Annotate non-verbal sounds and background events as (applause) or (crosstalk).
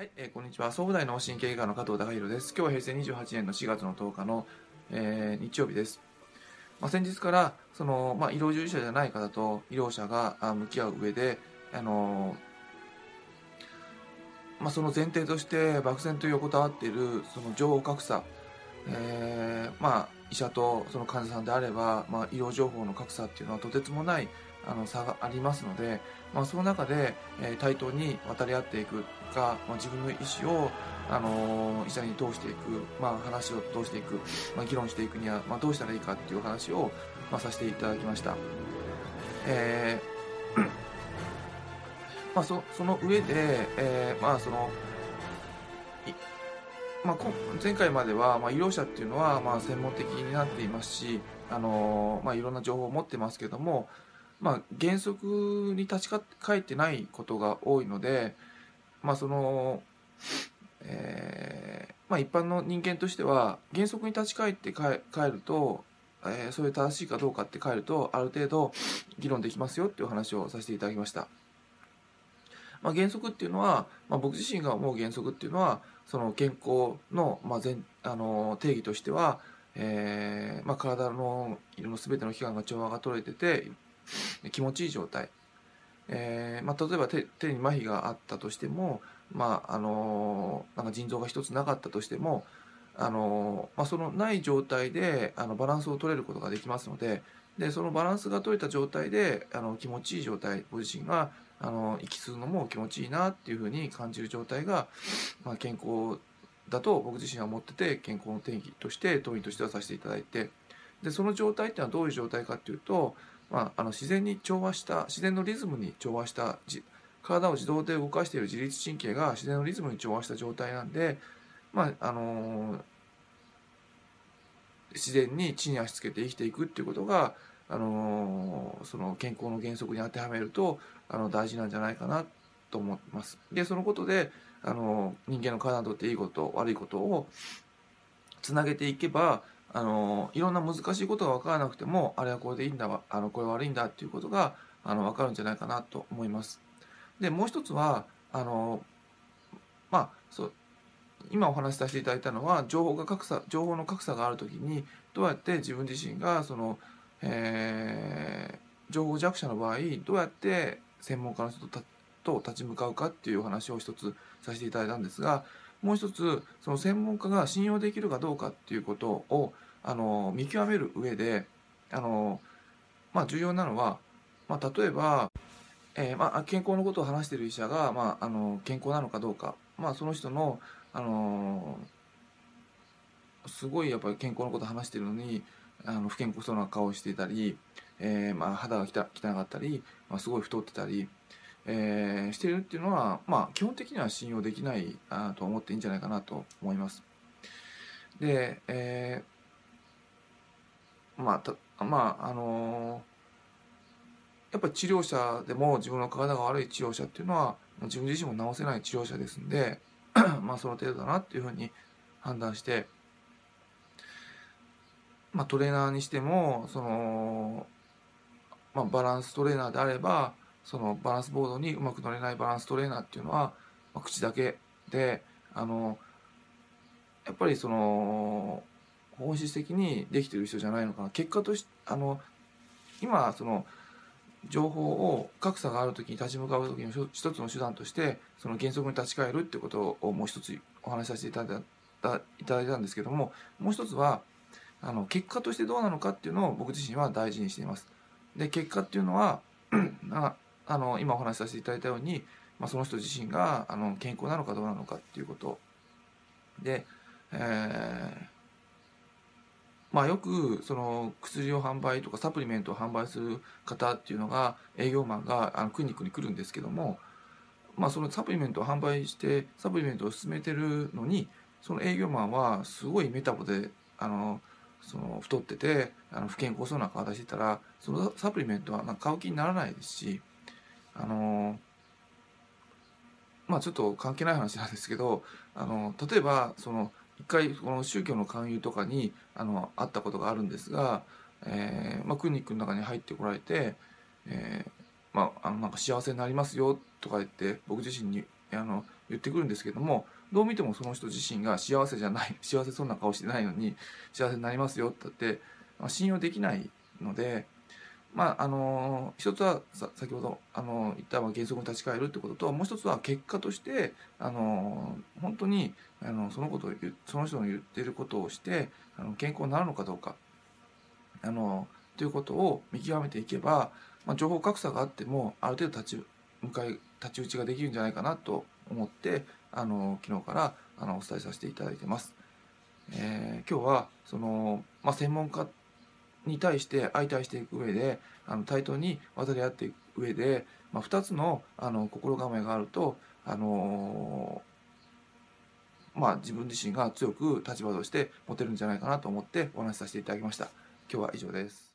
はい、えー、こんにちは。総武大脳神経外科の加藤隆弘です。今日は平成28年の4月の10日の、えー、日曜日です。まあ、先日から、その、まあ、医療従事者じゃない方と医療者があ向き合う上で、あのまあ、その前提として漠然と横たわっているその情報格差、えーまあ、医者とその患者さんであれば、まあ、医療情報の格差っていうのはとてつもないあの差がありますので、まあ、その中で、えー対等に渡り合っていくか、まあ、自分の意思を、あのー医者に通していく、まあ、話を通していく、まあ、議論していくには、まあ、どうしたらいいかっていう話を、まあ、させていただきました。えー (coughs) まあ、そその上で、えーまあそのまあ、前回までは、まあ、医療者っていうのは、まあ、専門的になっていますし、あのーまあ、いろんな情報を持ってますけども、まあ、原則に立ち返ってないことが多いので、まあそのえーまあ、一般の人間としては原則に立ち返って帰ると、えーそれ正しいかどうかって帰るとある程度議論できますよっていう話をさせていただきました。まあ、原則っていうのは、まあ、僕自身が思う原則っていうのはその健康の,、まあ、あの定義としては、えーまあ、体の色の全ての器官が調和が取れてて気持ちいい状態、えーまあ、例えば手手に麻痺があったとしても、まああのなんか腎臓が一つなかったとしても、あのまあ、そのない状態であのバランスを取れることができますのででそのバランスが取れた状態であの気持ちいい状態ご自身があの息吸うのも気持ちいいなっていうふうに感じる状態が、まあ、健康だと僕自身は思ってて健康の定義として当院としてはさせていただいてでその状態っていうのはどういう状態かっていうと、まあ、あの自然に調和した自然のリズムに調和した体を自動で動かしている自律神経が自然のリズムに調和した状態なんで、まああの自然に地に足つけて生きていくっていうことが、あのその健康の原則に当てはめるとあの大事なんじゃないかなと思います。でそのことで、あの人間の体にとっていいこと悪いことをつなげていけばあのいろんな難しいことが分からなくてもあれはこれでいいんだあのこれは悪いんだっていうことがあの分かるんじゃないかなと思います。でもう一つはあのまあそう今お話しさせていただいたのは情報が格差情報の格差がある時にどうやって自分自身がその、えー情報弱者の場合どうやって専門家の人とたと立ち向かうかっていうお話を一つさせていただいたんですがもう一つその専門家が信用できるかどうかっていうことをあの見極める上であの、まあ、重要なのは、まあ、例えば、えーまあ、健康のことを話している医者が、まあ、あの健康なのかどうか、まあ、その人のあのすごいやっぱり健康のことを話してるのにあの不健康そうな顔をしていたり、えーまあ、肌が汚汚かったり、まあ、すごい太ってたり、えーしてるっていうのは、まあ、基本的には信用できないあと思っていいんじゃないかなと思います。で、えーまあたまああのやっぱり治療者でも自分の体が悪い治療者っていうのは自分自身も治せない治療者ですんで (clears throat) まあその程度だなっていうふうに判断して、まあ、トレーナーにしてもその、まあ、バランストレーナーであればそのバランスボードにうまく乗れないバランストレーナーっていうのは、まあ、口だけであのやっぱりその本質的にできてる人じゃないのかな結果としてあの今その情報を格差がある時に立ち向かう時の一つの手段としてその原則に立ち返るってことをもう一つお話しさせていただいたいただいたんですけどももう一つはあの結果としてどうなのかっていうのを僕自身は大事にしています。で結果っていうのは (clears throat) あの今お話しさせていただいたように、まあ、その人自身があの健康なのかどうなのかっていうことで、えーまあよくその薬を販売とかサプリメントを販売する方っていうのが営業マンがあのクリニックに来るんですけども、まあ、そのサプリメントを販売してサプリメントを進めてるのにその営業マンはすごいメタボであのその太っててあの不健康そうな顔出してたらそのサプリメントはなんか買う気にならないですしあのまあちょっと関係ない話なんですけどあの例えばその一回この宗教の勧誘とかにあの会ったことがあるんですが、えーまあ、クリニックの中に入ってこられて、えーまあ、あのなんか幸せになりますよとか言って僕自身にあの言ってくるんですけどもどう見てもその人自身が幸せじゃない幸せそうな顔してないのに幸せになりますよって言って、まあ、信用できないのでまああの一つは先ほどあの言った原則に立ち返るってことともう一つは結果としてあの本当にあのそのことをその人の言ってることをしてあの健康になるのかどうかあのということを見極めていけば、まあ、情報格差があってもある程度立ち向かい太刀打ちができるんじゃないかなと思ってあの昨日からあのお伝えさせていただいてます。えー、今日はその、まあ、専門家に対して相対していく上であの対等に渡り合っていく上で、まあ、2つのあの心構えがあると、あのまあ、自分自身が強く立場として持てるんじゃないかなと思ってお話しさせていただきました。今日は以上です。